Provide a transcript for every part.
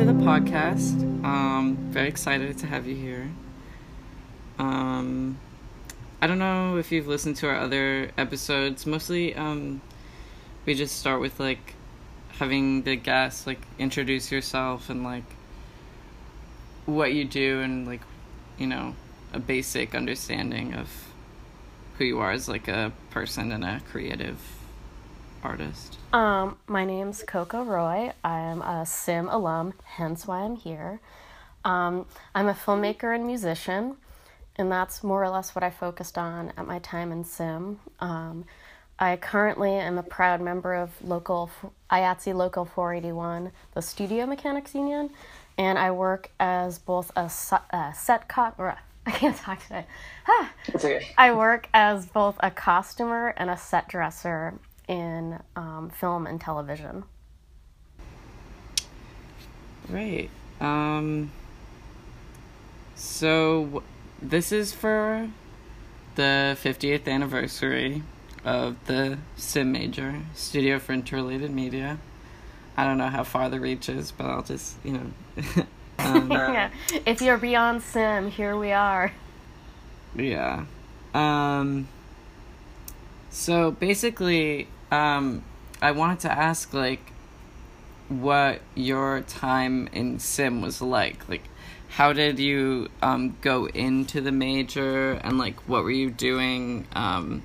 to the podcast. Um, very excited to have you here. Um, I don't know if you've listened to our other episodes. Mostly, um, we just start with like having the guests like introduce yourself and like what you do and like you know a basic understanding of who you are as like a person and a creative artist. Um, my name's Coco Roy. I'm a SIM alum, hence why I'm here. Um, I'm a filmmaker and musician, and that's more or less what I focused on at my time in SIM. Um, I currently am a proud member of local IATSE Local 481, the Studio Mechanics Union, and I work as both a, a set cop. I can't talk today. Ah. It's okay. I work as both a costumer and a set dresser in um, film and television. Right. Um, so this is for the 50th anniversary of the Sim Major Studio for Interrelated Media. I don't know how far the reach is, but I'll just, you know. um, yeah. If you're beyond Sim, here we are. Yeah. Um, so basically, um, I wanted to ask, like, what your time in sim was like. Like, how did you um, go into the major, and like, what were you doing um,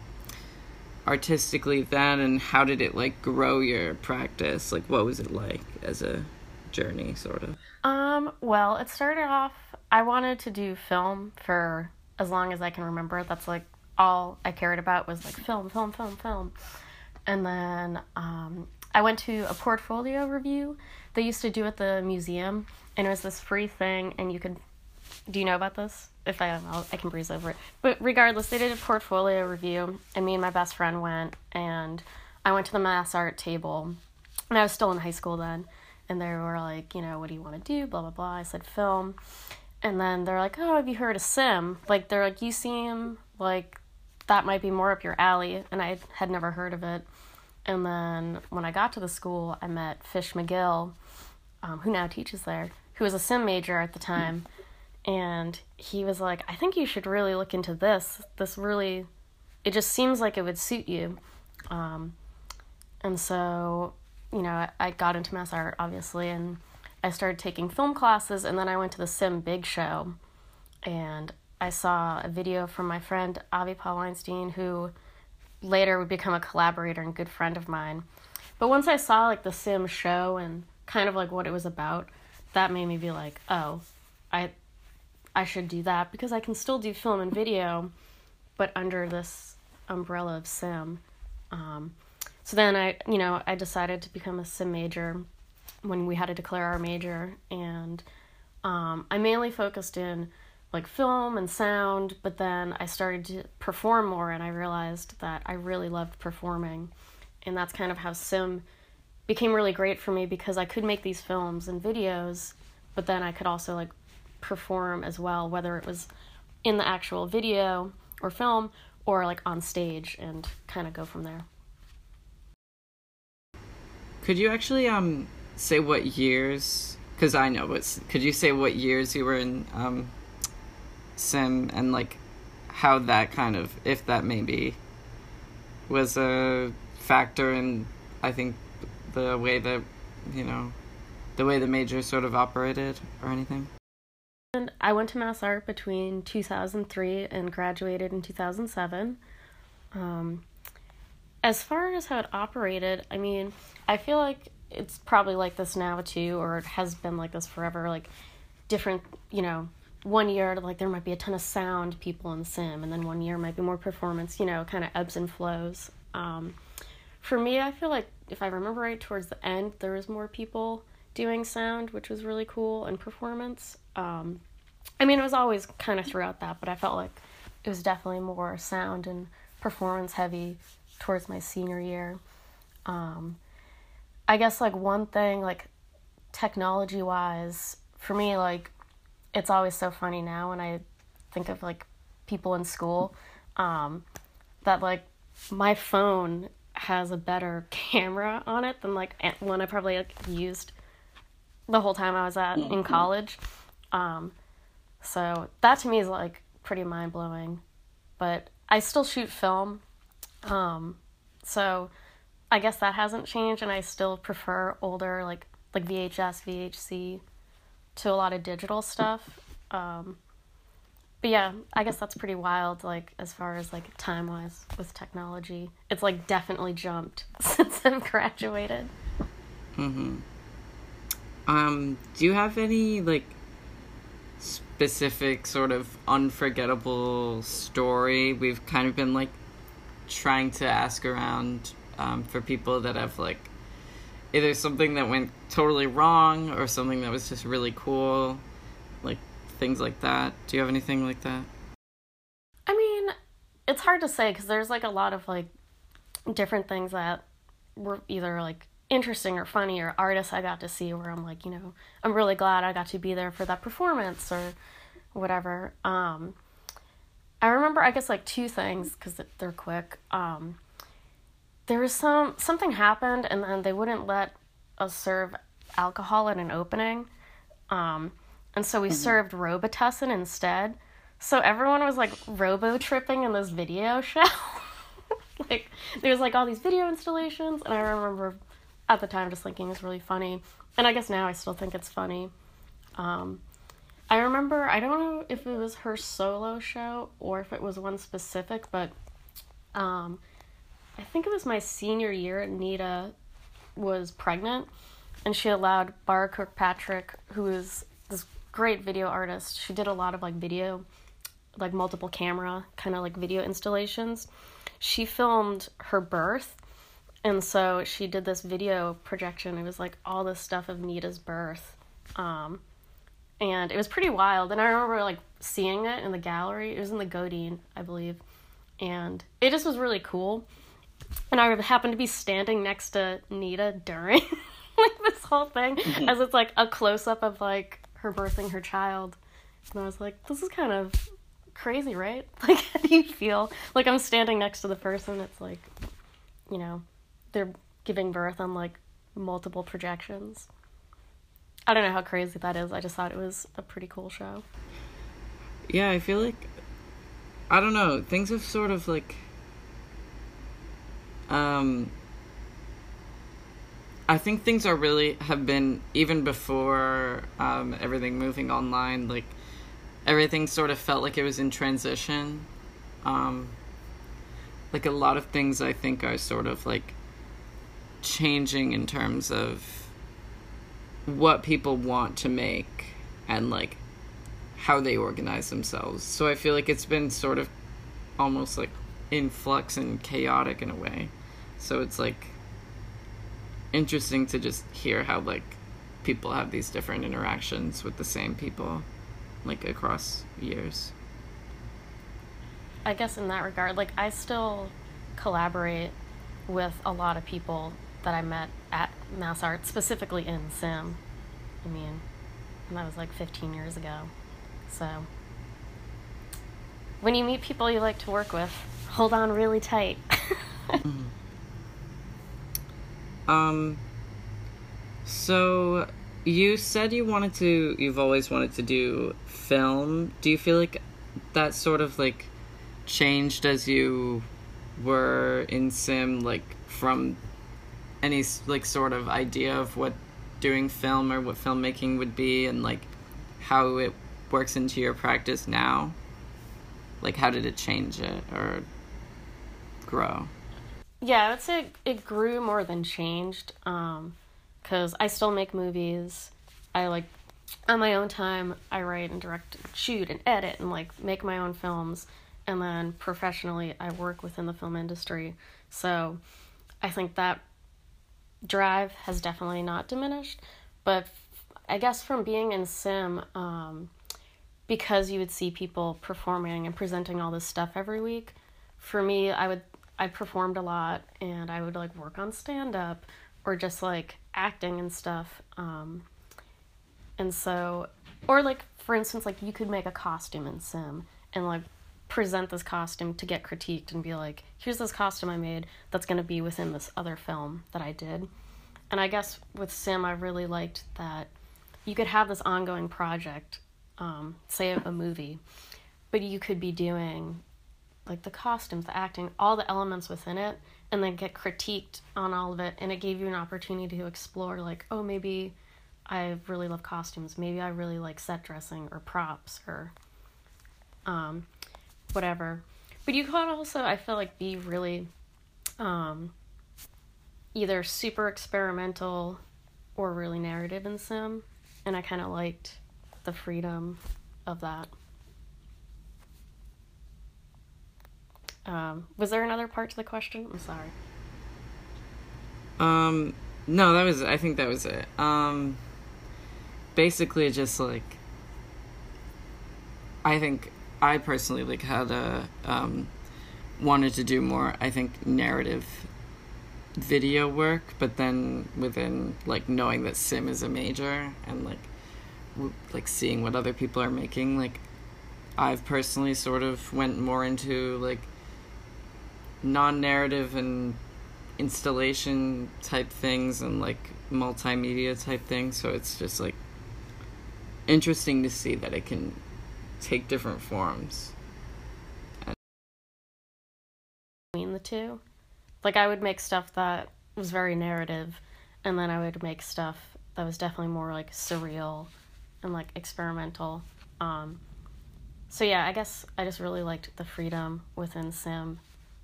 artistically then, and how did it like grow your practice? Like, what was it like as a journey, sort of? Um. Well, it started off. I wanted to do film for as long as I can remember. That's like all I cared about was like film, film, film, film. And then um, I went to a portfolio review they used to do at the museum, and it was this free thing, and you could. Do you know about this? If I I can breeze over it. But regardless, they did a portfolio review, and me and my best friend went, and I went to the mass art table, and I was still in high school then, and they were like, you know, what do you want to do? Blah blah blah. I said film, and then they're like, oh, have you heard of Sim? Like they're like, you seem like that might be more up your alley, and I had never heard of it. And then when I got to the school, I met Fish McGill, um, who now teaches there, who was a sim major at the time. And he was like, I think you should really look into this. This really, it just seems like it would suit you. Um, and so, you know, I, I got into mass art, obviously, and I started taking film classes, and then I went to the Sim Big Show. And I saw a video from my friend Avi Paul Weinstein, who later would become a collaborator and good friend of mine. But once I saw like the sim show and kind of like what it was about, that made me be like, oh, I I should do that because I can still do film and video, but under this umbrella of sim. Um, so then I, you know, I decided to become a sim major when we had to declare our major, and um, I mainly focused in like film and sound, but then I started to perform more and I realized that I really loved performing. And that's kind of how sim became really great for me because I could make these films and videos, but then I could also like perform as well, whether it was in the actual video or film or like on stage and kind of go from there. Could you actually um say what years cuz I know but could you say what years you were in um sim and like how that kind of if that maybe was a factor in I think the way that you know the way the major sort of operated or anything. And I went to Mass Art between 2003 and graduated in 2007. Um, as far as how it operated, I mean, I feel like it's probably like this now too, or it has been like this forever. Like different, you know, one year like there might be a ton of sound people in sim and then one year might be more performance you know kind of ebbs and flows. Um, for me i feel like if i remember right towards the end there was more people doing sound which was really cool and performance. Um, i mean it was always kind of throughout that but i felt like it was definitely more sound and performance heavy towards my senior year. Um, i guess like one thing like technology wise for me like it's always so funny now when I think of like people in school um, that like my phone has a better camera on it than like one I probably like used the whole time I was at in college. Um, so that to me is like pretty mind blowing. But I still shoot film. Um, so I guess that hasn't changed and I still prefer older like like VHS, VHC to a lot of digital stuff. Um, but yeah, I guess that's pretty wild like as far as like time wise with technology. It's like definitely jumped since I've graduated. Mhm. Um, do you have any like specific sort of unforgettable story? We've kind of been like trying to ask around um, for people that have like either something that went totally wrong or something that was just really cool, like things like that. Do you have anything like that? I mean, it's hard to say because there's like a lot of like different things that were either like interesting or funny or artists I got to see where I'm like, you know, I'm really glad I got to be there for that performance or whatever. Um, I remember, I guess, like two things because they're quick. Um, there was some something happened, and then they wouldn't let us serve alcohol at an opening, um, and so we served Robitussin instead. So everyone was like robo tripping in this video show. like there's like all these video installations, and I remember at the time just thinking it was really funny, and I guess now I still think it's funny. Um, I remember I don't know if it was her solo show or if it was one specific, but um, I think it was my senior year. Nita was pregnant, and she allowed Barra Kirkpatrick, who is this great video artist. She did a lot of like video, like multiple camera kind of like video installations. She filmed her birth, and so she did this video projection. It was like all this stuff of Nita's birth. Um, and it was pretty wild. And I remember like seeing it in the gallery. It was in the Godine, I believe, and it just was really cool. And I happened to be standing next to Nita during like this whole thing, mm-hmm. as it's like a close up of like her birthing her child, and I was like, this is kind of crazy, right? Like, how do you feel? Like I'm standing next to the person. It's like, you know, they're giving birth on like multiple projections. I don't know how crazy that is. I just thought it was a pretty cool show. Yeah, I feel like I don't know. Things have sort of like um I think things are really have been even before um everything moving online like everything sort of felt like it was in transition. Um like a lot of things I think are sort of like changing in terms of what people want to make and like how they organize themselves. So I feel like it's been sort of almost like in flux and chaotic in a way. So it's like interesting to just hear how like people have these different interactions with the same people like across years. I guess in that regard, like I still collaborate with a lot of people that I met at Mass Art, specifically in Sim. I mean, and that was like 15 years ago. So, when you meet people you like to work with, hold on really tight. Um so you said you wanted to you've always wanted to do film. Do you feel like that sort of like changed as you were in sim like from any like sort of idea of what doing film or what filmmaking would be and like how it works into your practice now? Like how did it change it or grow? yeah, I would say it grew more than changed. Um, cause I still make movies. I like on my own time. I write and direct, shoot and edit, and like make my own films. And then professionally, I work within the film industry. So, I think that drive has definitely not diminished. But I guess from being in sim, um, because you would see people performing and presenting all this stuff every week, for me, I would I performed a lot and I would like work on stand up or just like acting and stuff. Um, and so, or like for instance, like you could make a costume in Sim and like present this costume to get critiqued and be like, here's this costume I made that's going to be within this other film that I did. And I guess with Sim, I really liked that you could have this ongoing project, um, say a movie, but you could be doing like the costumes, the acting, all the elements within it, and then get critiqued on all of it. And it gave you an opportunity to explore, like, oh, maybe I really love costumes. Maybe I really like set dressing or props or um, whatever. But you could also, I feel like, be really um, either super experimental or really narrative in sim. And I kind of liked the freedom of that. Um, was there another part to the question? I'm sorry. Um, no, that was. I think that was it. Um, basically, just like I think I personally like had a um, wanted to do more. I think narrative video work, but then within like knowing that sim is a major and like w- like seeing what other people are making, like I've personally sort of went more into like non-narrative and installation type things and like multimedia type things. So it's just like interesting to see that it can take different forms. Between the two. Like i would make stuff that was very narrative and then i would make stuff that was definitely more like surreal and like experimental. Um so yeah i guess i just really liked the freedom within sim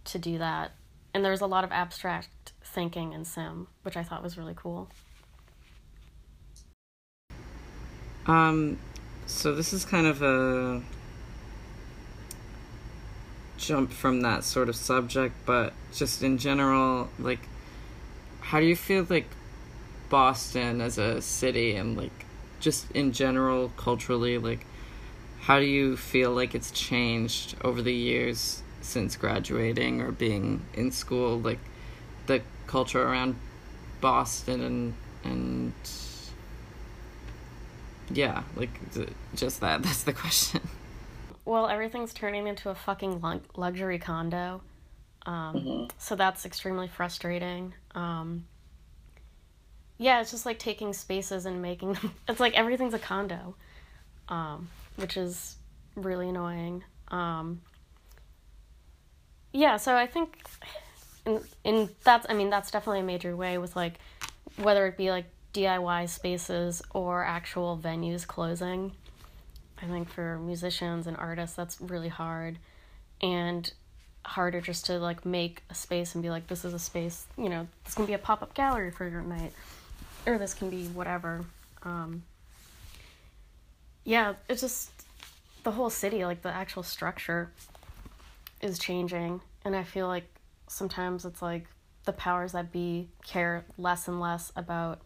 to do that. And there was a lot of abstract thinking in Sim, which I thought was really cool. Um, so this is kind of a jump from that sort of subject, but just in general, like, how do you feel like Boston as a city and like just in general culturally, like, how do you feel like it's changed over the years since graduating or being in school, like the culture around Boston and and yeah, like just that. That's the question. Well, everything's turning into a fucking luxury condo, um, mm-hmm. so that's extremely frustrating. Um, yeah, it's just like taking spaces and making them. It's like everything's a condo, um, which is really annoying. Um, yeah, so I think in, in that's I mean that's definitely a major way with like whether it be like DIY spaces or actual venues closing. I think for musicians and artists that's really hard and harder just to like make a space and be like this is a space, you know, this can be a pop-up gallery for your night or this can be whatever. Um yeah, it's just the whole city, like the actual structure is changing and I feel like sometimes it's like the powers that be care less and less about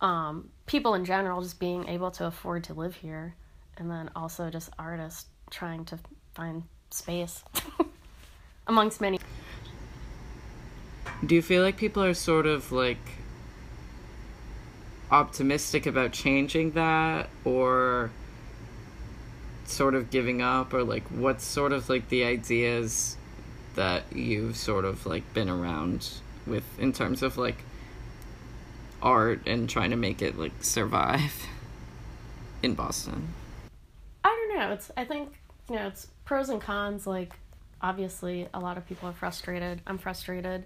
um, people in general just being able to afford to live here and then also just artists trying to find space amongst many. Do you feel like people are sort of like optimistic about changing that or sort of giving up or like what's sort of like the ideas that you've sort of like been around with in terms of like art and trying to make it like survive in Boston? I don't know. It's I think you know it's pros and cons. Like obviously, a lot of people are frustrated. I'm frustrated,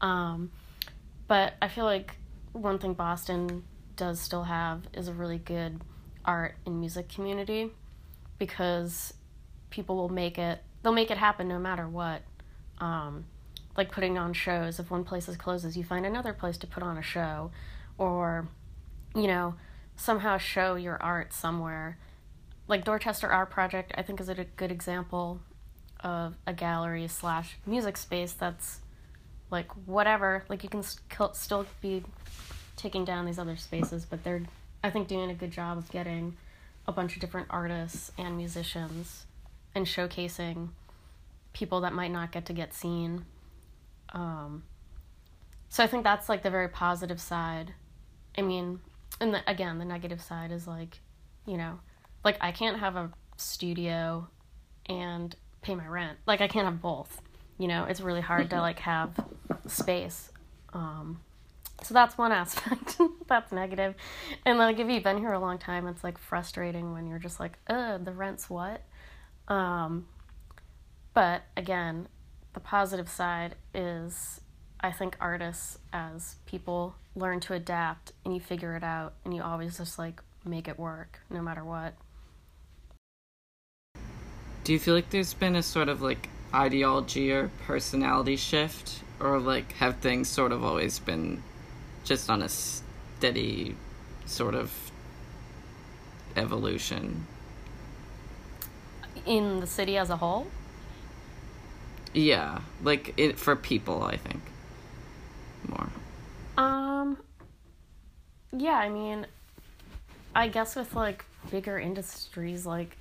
um, but I feel like one thing Boston does still have is a really good art and music community because people will make it they'll make it happen no matter what. Um, like putting on shows if one place is closes you find another place to put on a show or you know somehow show your art somewhere. Like dorchester art project i think is a good example of a gallery slash music space that's like whatever. Like you can still be taking down these other spaces but they're i think doing a good job of getting a bunch of different artists and musicians and showcasing people that might not get to get seen. Um, so i think that's like the very positive side. I mean and the, again the negative side is like you know like i can't have a studio and pay my rent. Like i can't have both. You know it's really hard to like have space. Um, so that's one aspect that's negative. And like if you've been here a long time, it's like frustrating when you're just like, uh, the rent's what? Um, but again, the positive side is I think artists as people learn to adapt and you figure it out and you always just like make it work no matter what. Do you feel like there's been a sort of like ideology or personality shift or like have things sort of always been just on a steady sort of evolution in the city as a whole? Yeah, like it for people, I think more. Um. Yeah, I mean, I guess with like bigger industries like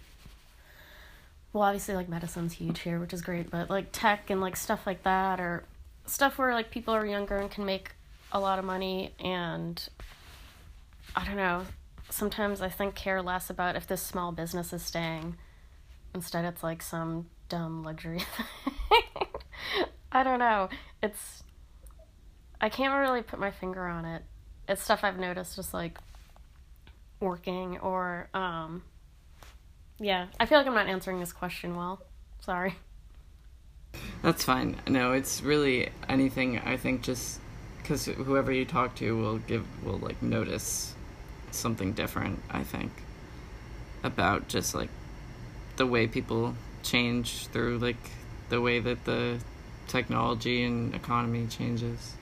well obviously like medicine's huge here which is great but like tech and like stuff like that or stuff where like people are younger and can make a lot of money and I don't know sometimes I think care less about if this small business is staying instead it's like some dumb luxury thing. I don't know. It's I can't really put my finger on it. It's stuff I've noticed just like working or um yeah i feel like i'm not answering this question well. Sorry. That's fine. No it's really anything i think just because whoever you talk to will give will like notice something different i think about just like the way people change through like the way that the technology and economy changes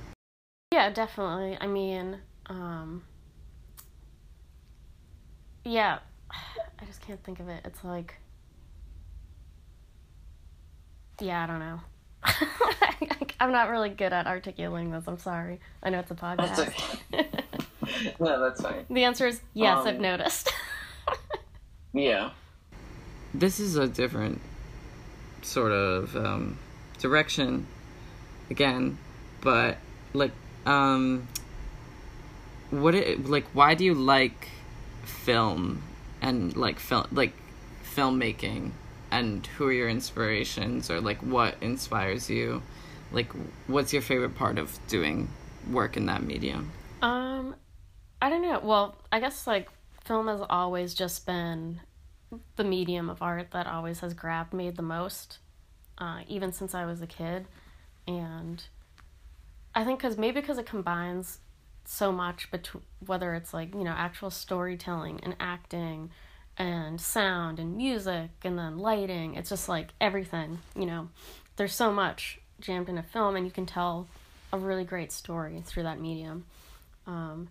yeah definitely i mean um yeah, I just can't think of it. It's like, yeah, I don't know. I'm not really good at articulating this. I'm sorry. I know it's a podcast. That's okay. no, that's fine. The answer is yes. Um, I've noticed. yeah. This is a different sort of um, direction, again, but like, um, what it like? Why do you like? film and like film like filmmaking and who are your inspirations or like what inspires you? Like what's your favorite part of doing work in that medium? Um i don't know. Well i guess like film has always just been the medium of art that always has grabbed me the most uh, even since i was a kid. And i think because maybe because it combines so much between whether it's like you know actual storytelling and acting and sound and music and then lighting. It's just like everything you know. There's so much jammed in a film and you can tell a really great story through that medium. Um,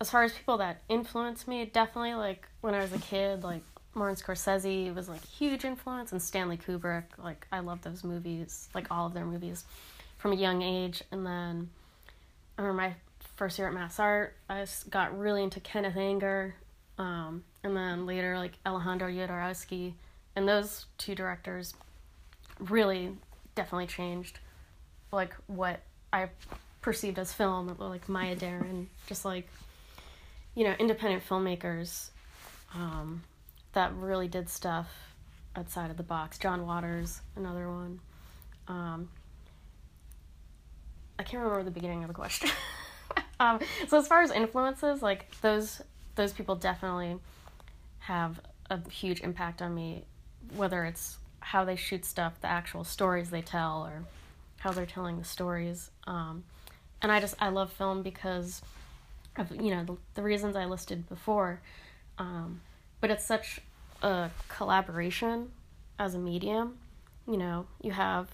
as far as people that influenced me definitely like when i was a kid like Martin Scorsese was like huge influence and Stanley Kubrick like I love those movies like all of their movies from a young age. And then I remember my first year at Mass Art, I got really into Kenneth Anger, um, and then later like Alejandro Jodorowsky, and those two directors really definitely changed like what I perceived as film, like Maya Deren, just like you know independent filmmakers um, that really did stuff outside of the box. John Waters, another one. Um, I can't remember the beginning of the question. um, so as far as influences, like those those people definitely have a huge impact on me, whether it's how they shoot stuff, the actual stories they tell, or how they're telling the stories. Um, and I just I love film because of you know the, the reasons I listed before. Um, but it's such a collaboration as a medium. You know, you have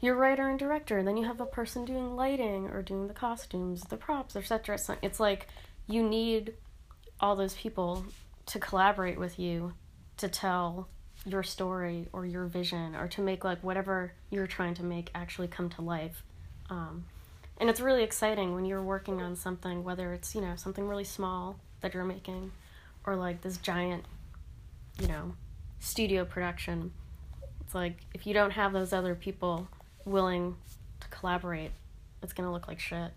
your writer and director, and then you have a person doing lighting or doing the costumes, the props, etc. It's like you need all those people to collaborate with you to tell your story or your vision or to make like whatever you're trying to make actually come to life. Um, and it's really exciting when you're working on something, whether it's you know something really small that you're making, or like this giant, you know, studio production. It's like if you don't have those other people willing to collaborate, it's gonna look like shit.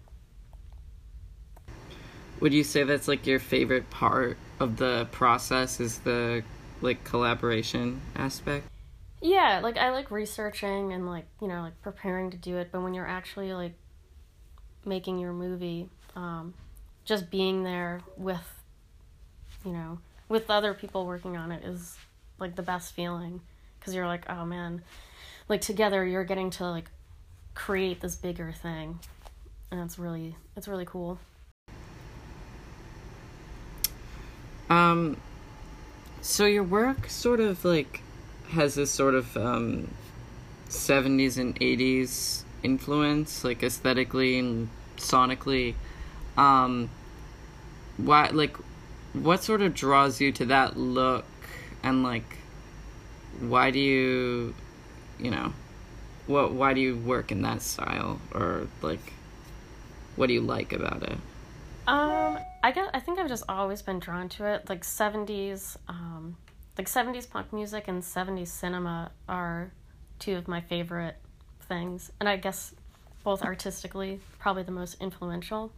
Would you say that's like your favorite part of the process is the like collaboration aspect? Yeah, like I like researching and like, you know, like preparing to do it, but when you're actually like making your movie, um, just being there with, you know, with other people working on it is like the best feeling because you're like, oh man, like together you're getting to like create this bigger thing, and it's really it's really cool. Um, so your work sort of like has this sort of um, 70s and 80s influence, like aesthetically and sonically. Um, why, like, what sort of draws you to that look, and like, why do you, you know, what, why do you work in that style, or like, what do you like about it? Um, I guess I think I've just always been drawn to it. Like seventies, um, like seventies punk music and seventies cinema are two of my favorite things, and I guess both artistically probably the most influential.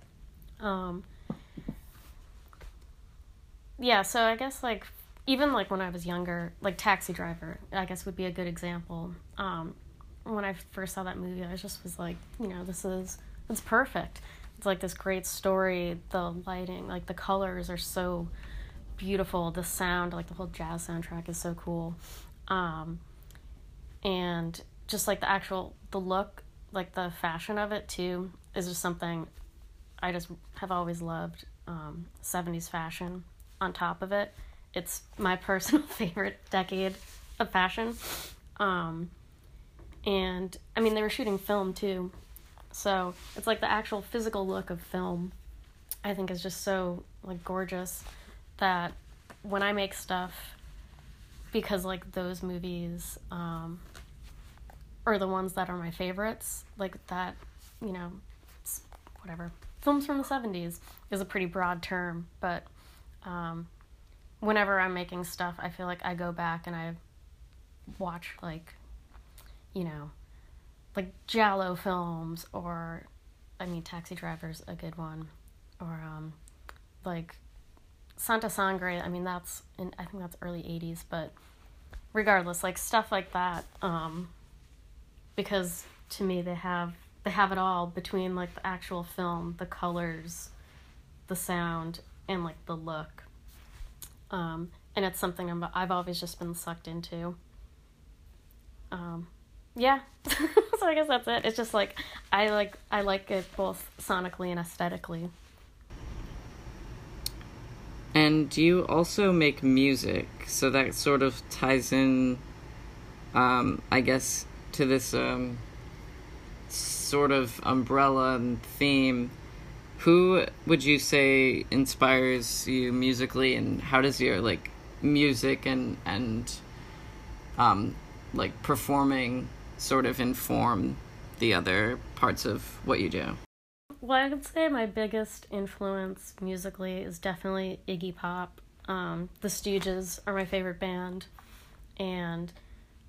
Um, yeah, so I guess like even like when I was younger, like Taxi Driver, I guess would be a good example. Um, when I first saw that movie, I just was like, you know, this is it's perfect it's like this great story. The lighting like the colors are so beautiful. The sound like the whole jazz soundtrack is so cool. Um and just like the actual the look like the fashion of it too is just something i just have always loved um 70s fashion on top of it. It's my personal favorite decade of fashion. Um and i mean they were shooting film too so it's like the actual physical look of film, I think is just so like gorgeous that when I make stuff, because like those movies um, are the ones that are my favorites, like that, you know, whatever. Films from the 70s is a pretty broad term, but um, whenever I'm making stuff, I feel like I go back and I watch like, you know, like Giallo films or I mean Taxi Driver's a good one or um like Santa Sangre I mean that's in I think that's early 80s but regardless like stuff like that um because to me they have they have it all between like the actual film the colors the sound and like the look. Um and it's something I'm I've always just been sucked into. Um yeah so i guess that's it. It's just like i like i like it both sonically and aesthetically. And you also make music? So that sort of ties in um, i guess to this um, sort of umbrella and theme. Who would you say inspires you musically and how does your like music and and um like performing sort of inform the other parts of what you do? Well, I would say my biggest influence musically is definitely Iggy Pop. Um, the Stooges are my favorite band, and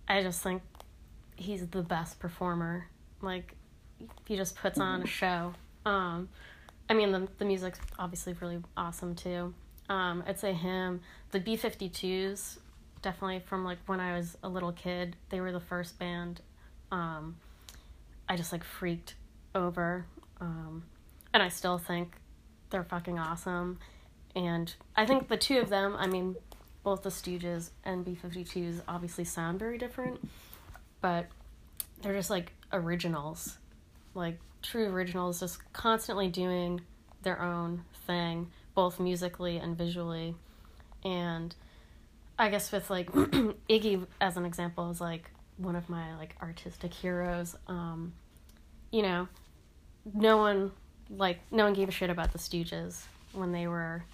I just think he's the best performer. Like, he just puts on a show. Um, I mean, the the music's obviously really awesome too. Um, I'd say him. The B 52s, definitely from like when I was a little kid, they were the first band um, I just like freaked over. Um, and I still think they're fucking awesome. And I think the two of them, I mean, both the Stooges and B 52s obviously sound very different, but they're just like originals. Like true originals, just constantly doing their own thing, both musically and visually. And I guess with like Iggy as an example is like one of my like artistic heroes. Um, you know, no one like no one gave a shit about the Stooges when they were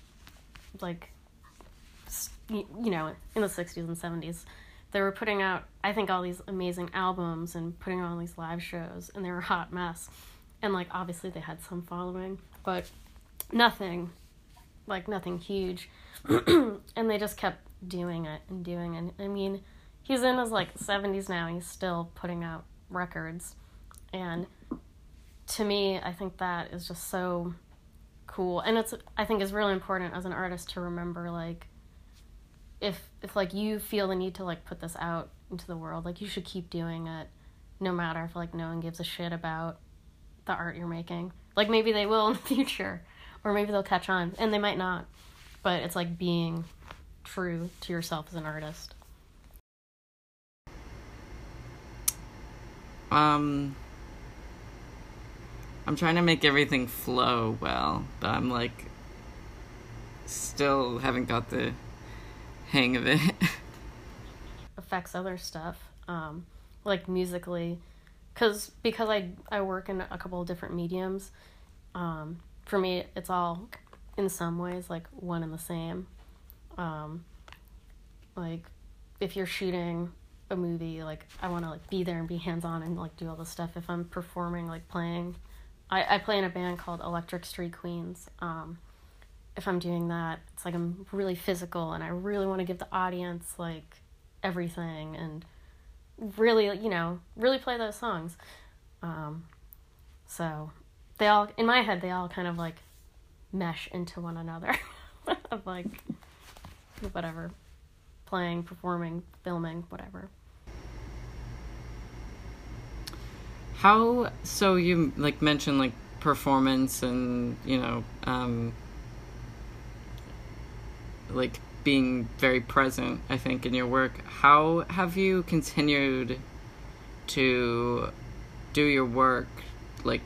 like you know in the 60s and 70s they were putting out i think all these amazing albums and putting on these live shows and they were a hot mess. And like obviously they had some following but nothing like nothing huge. And they just kept doing it and doing it. I mean he's in his like 70s now he's still putting out records and to me i think that is just so cool and it's i think is really important as an artist to remember like if if like you feel the need to like put this out into the world like you should keep doing it no matter if like no one gives a shit about the art you're making Like maybe they will in the future, or maybe they'll catch on, and they might not. But it's like being true to yourself as an artist. Um, I'm trying to make everything flow well, but I'm like still haven't got the hang of it. affects other stuff, um, like musically, because because I I work in a couple of different mediums. Um, for me, it's all in some ways like one and the same. Um, like if you're shooting a movie, like I want to like be there and be hands on and like do all this stuff. If I'm performing, like playing, I I play in a band called Electric Street Queens. Um, if I'm doing that, it's like I'm really physical and I really want to give the audience like everything and really, you know, really play those songs. Um, so they all, in my head, they all kind of like mesh into one another of like whatever, playing, performing, filming, whatever. How so you like mentioned like performance and you know um like being very present I think in your work how have you continued to do your work like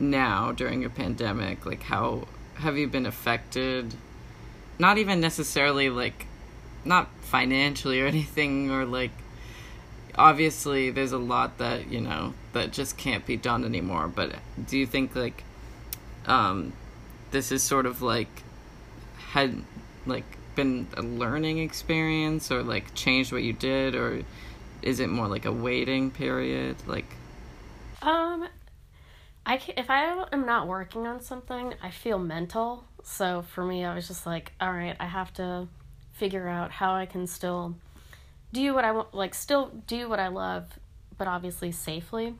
now during a pandemic? Like how have you been affected not even necessarily like not financially or anything or like obviously there's a lot that you know that just can't be done anymore but do you think like um this is sort of like had like been a learning experience or like changed what you did or is it more like a waiting period like um I can, if I am not working on something, I feel mental. So for me, I was just like, all right, I have to figure out how I can still do what I want, like still do what I love, but obviously safely.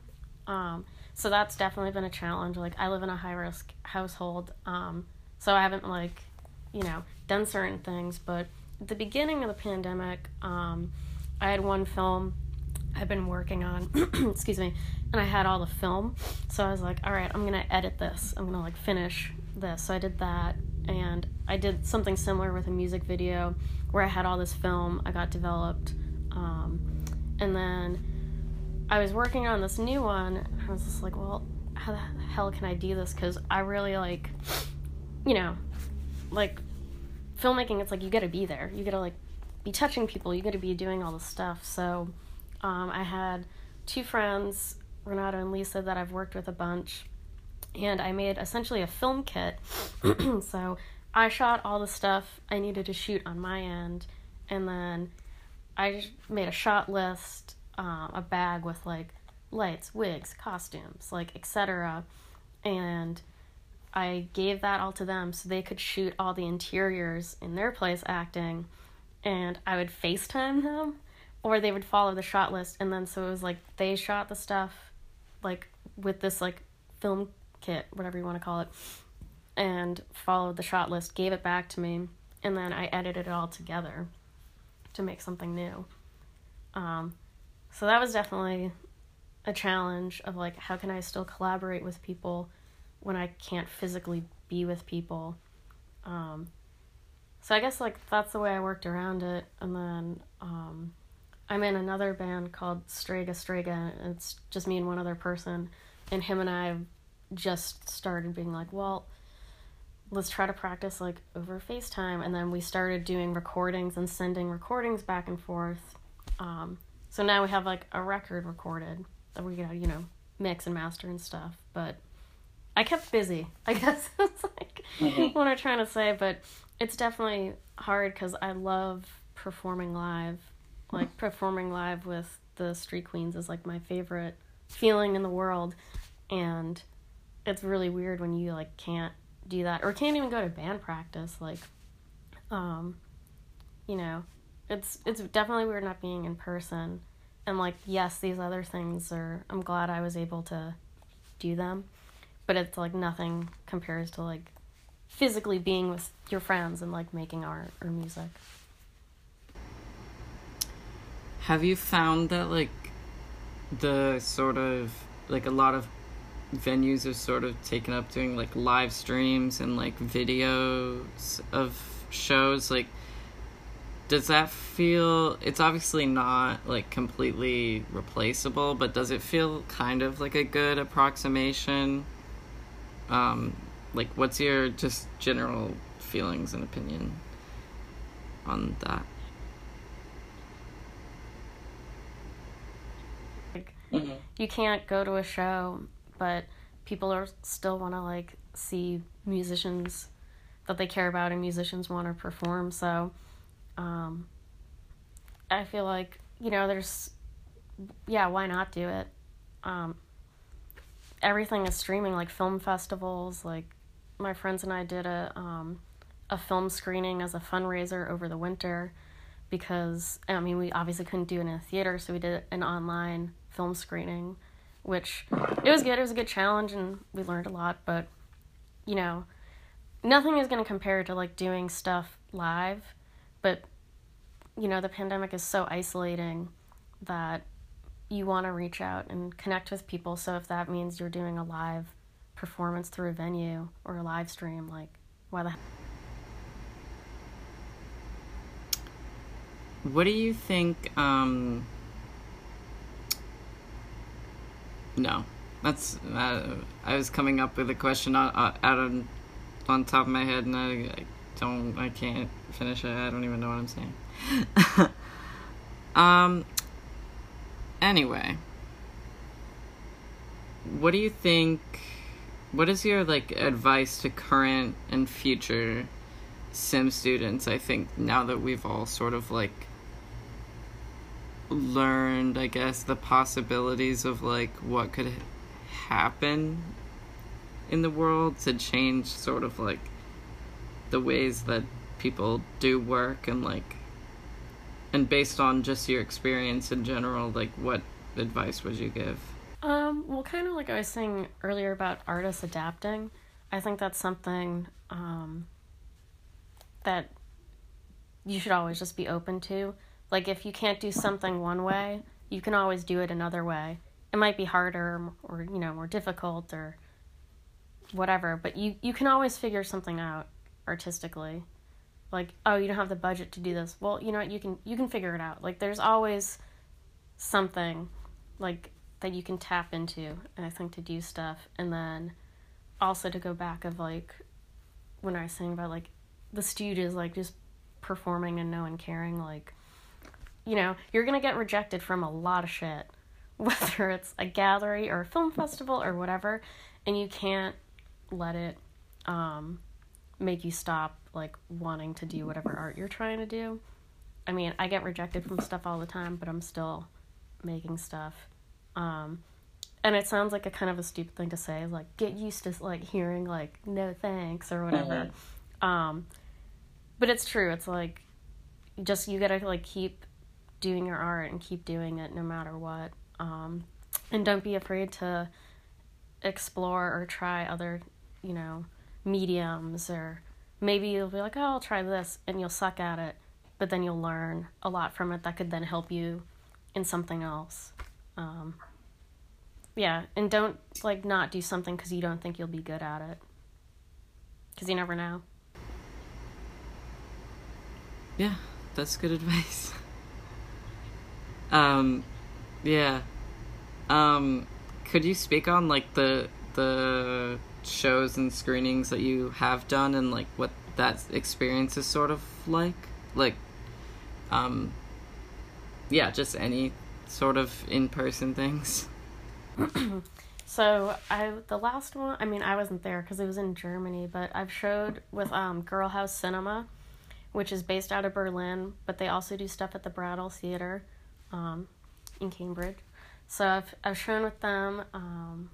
Um, so that's definitely been a challenge. Like I live in a high risk household, um, so I haven't like, you know, done certain things. But at the beginning of the pandemic, um, I had one film I've been working on, excuse me, and I had all the film. So I was like, all right, I'm gonna edit this. I'm gonna like finish this. So I did that, and I did something similar with a music video where I had all this film. I got developed, um, and then I was working on this new one. I was just like, well, how the hell can I do this? Because I really like, you know, like filmmaking. It's like you gotta be there. You gotta like be touching people. You gotta be doing all this stuff. So um, I had two friends, Renato and Lisa, that I've worked with a bunch, and I made essentially a film kit. so I shot all the stuff I needed to shoot on my end, and then I made a shot list, um, a bag with like lights, wigs, costumes, like etc. And I gave that all to them so they could shoot all the interiors in their place acting, and I would FaceTime them or they would follow the shot list and then so it was like they shot the stuff like with this like film kit whatever you want to call it and followed the shot list gave it back to me and then i edited it all together to make something new um, so that was definitely a challenge of like how can i still collaborate with people when i can't physically be with people um, so i guess like that's the way i worked around it and then um, I'm in another band called Strega Strega. It's just me and one other person, and him and I just started being like, well, let's try to practice like over FaceTime, and then we started doing recordings and sending recordings back and forth. Um, so now we have like a record recorded that we gotta you know mix and master and stuff. But I kept busy. I guess that's like mm-hmm. what I'm trying to say. But it's definitely hard because I love performing live like performing live with the Street Queens is like my favorite feeling in the world, and it's really weird when you like can't do that or can't even go to band practice. Like, um, you know, it's it's definitely weird not being in person. And like, yes, these other things are. I'm glad I was able to do them, but it's like nothing compares to like physically being with your friends and like making art or music. Have you found that like the sort of like a lot of venues are sort of taken up doing like live streams and like videos of shows like does that feel it's obviously not like completely replaceable but does it feel kind of like a good approximation? Um like what's your just general feelings and opinion on that? Like, hmm you can't go to a show, but people are still want to like see musicians that they care about and musicians want to perform. So, um, I feel like you know, there's yeah, why not do it? Um, everything is streaming, like film festivals. Like my friends and I did a um, a film screening as a fundraiser over the winter because I mean we obviously couldn't do it in a theater, so we did an online film screening, which it was good. It was a good challenge, and we learned a lot. But you know, nothing is going to compare to like doing stuff live. But you know, the pandemic is so isolating that you want to reach out and connect with people. So if that means you're doing a live performance through a venue or a live stream, like why the What do you think? Um, no, that's. Uh, I was coming up with a question on, uh, out on on top of my head, and I, I don't. I can't finish it. I don't even know what I'm saying. um. Anyway, what do you think? What is your like advice to current and future SIM students? I think now that we've all sort of like learned, I guess, the possibilities of like what could happen in the world to change sort of like the ways that people do work and like and based on just your experience in general, like what advice would you give? Um, well, kind of like I was saying earlier about artists adapting, I think that's something um, that you should always just be open to. Like, if you can't do something one way, you can always do it another way. It might be harder or, you know, more difficult or whatever, but you, you can always figure something out artistically. Like, oh, you don't have the budget to do this. Well, you know what? You can you can figure it out. Like, there's always something like that you can tap into and i think to do stuff and then also to go back of like when i was saying about like the stooges like just performing and no one caring like you know you're gonna get rejected from a lot of shit whether it's a gallery or a film festival or whatever and you can't let it um make you stop like wanting to do whatever art you're trying to do i mean i get rejected from stuff all the time but i'm still making stuff um, and it sounds like a kind of a stupid thing to say, like get used to like hearing like no thanks or whatever. Um, but it's true. It's like just you gotta like keep doing your art and keep doing it no matter what. Um, and don't be afraid to explore or try other, you know, mediums or maybe you'll be like, oh, I'll try this, and you'll suck at it, but then you'll learn a lot from it that could then help you in something else. Um, yeah, and don't like not do something because you don't think you'll be good at it. Because you never know. Yeah, that's good advice. um, yeah. Um, could you speak on like the the shows and screenings that you have done and like what that experience is sort of like? Like, um, yeah, just any sort of in person things. So I the last one, I mean I wasn't there because it was in Germany, but I've showed with um Girl House Cinema, which is based out of Berlin, but they also do stuff at the Brattle Theater, um, in Cambridge. So I've I've shown with them um,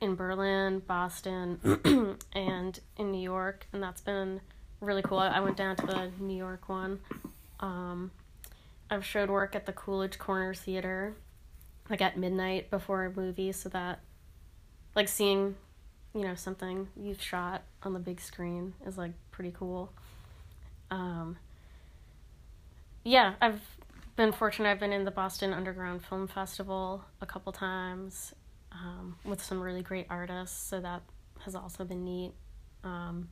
in Berlin, Boston, and in New York, and that's been really cool. I went down to the New York one. Um, I've showed work at the Coolidge Corner Theater, like at midnight before a movie, so that, like, seeing, you know, something you've shot on the big screen is like pretty cool. Um, yeah, I've been fortunate. I've been in the Boston Underground Film Festival a couple times. um, with some really great artists, so that has also been neat. Um,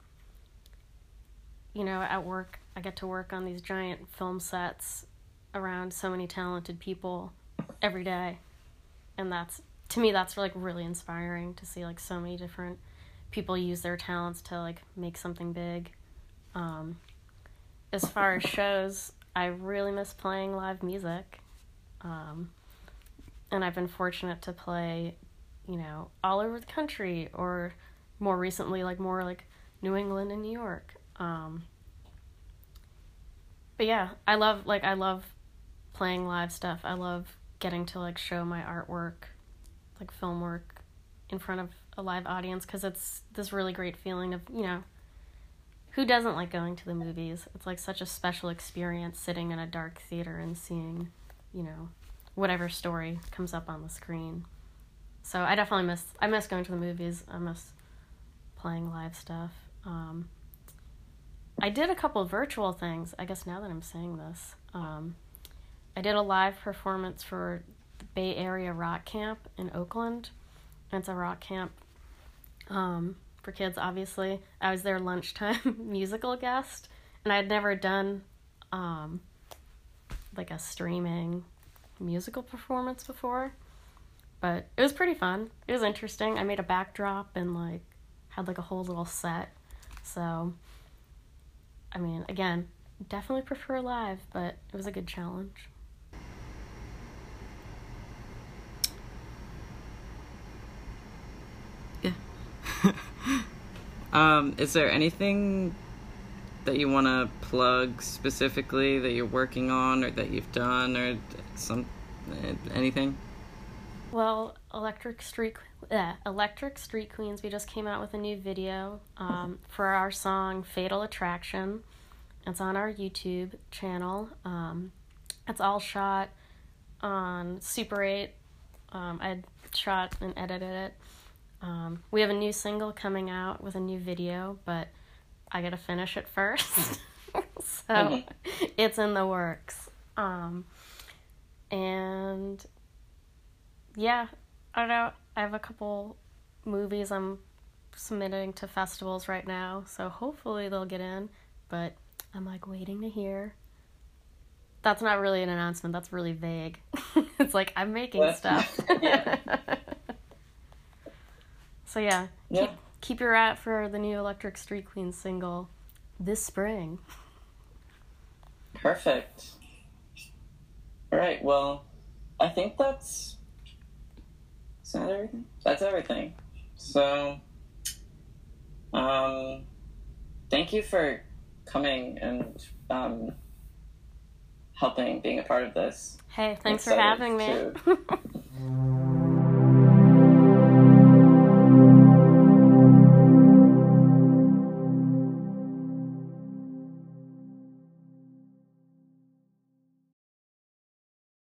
you know, at work, I get to work on these giant film sets around so many talented people every day, and that's to me that's like really inspiring to see like so many different people use their talents to like make something big. Um, as far as shows, I really miss playing live music. Um, and I've been fortunate to play, you know, all over the country or more recently, like more like New England and New York. Um, but yeah, I love like I love playing live stuff. I love getting to like show my artwork, like film work, in front of a live audience because it's this really great feeling of you know who doesn't like going to the movies? It's like such a special experience sitting in a dark theater and seeing, you know, whatever story comes up on the screen. So I definitely miss I miss going to the movies. I miss playing live stuff. Um, I did a couple virtual things. I guess now that I'm saying this, um, I did a live performance for the Bay Area Rock Camp in Oakland. It's a rock camp um, for kids, obviously. I was their lunchtime musical guest, and I'd never done um, like a streaming musical performance before. But it was pretty fun. It was interesting. I made a backdrop and like had like a whole little set. So I mean, again, definitely prefer live, but it was a good challenge. Yeah. um, is there anything that you want to plug specifically that you're working on or that you've done or some anything? Well, Electric Street uh, Electric Street Queens, we just came out with a new video um, for our song Fatal Attraction. It's on our YouTube channel. Um, it's all shot on Super 8. Um, I shot and edited it. Um, we have a new single coming out with a new video, but I gotta finish it first. so mm-hmm. it's in the works. Um, and yeah, I don't know. I have a couple movies I'm submitting to festivals right now, so hopefully they'll get in. But I'm like waiting to hear. That's not really an announcement. That's really vague. it's like I'm making stuff. so yeah, yeah. Keep, keep your eye for the new Electric Street Queen single this spring. Perfect. All right. Well, I think that's is that everything. That's everything. So, um, thank you for coming and um, helping, being a part of this. Hey, thanks for having me.